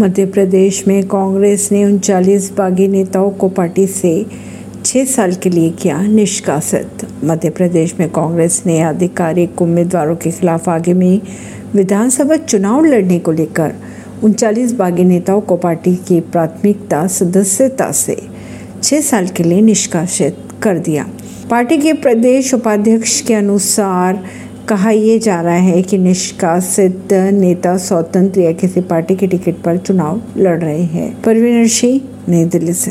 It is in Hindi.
मध्य प्रदेश में कांग्रेस ने उनचालीस बागी नेताओं को पार्टी से छह साल के लिए किया निष्कासित। मध्य प्रदेश में कांग्रेस ने आधिकारिक उम्मीदवारों के खिलाफ आगे में विधानसभा चुनाव लड़ने को लेकर उनचालीस बागी नेताओं को पार्टी की प्राथमिकता, सदस्यता से छह साल के लिए निष्कासित कर दिया। पार्टी के प्रदेश उपाध्यक्ष के अनुसार कहा यह जा रहा है कि निष्कासित नेता स्वतंत्र या किसी पार्टी के टिकट पर चुनाव लड़ रहे हैं। परवीन सिंह, नई दिल्ली से।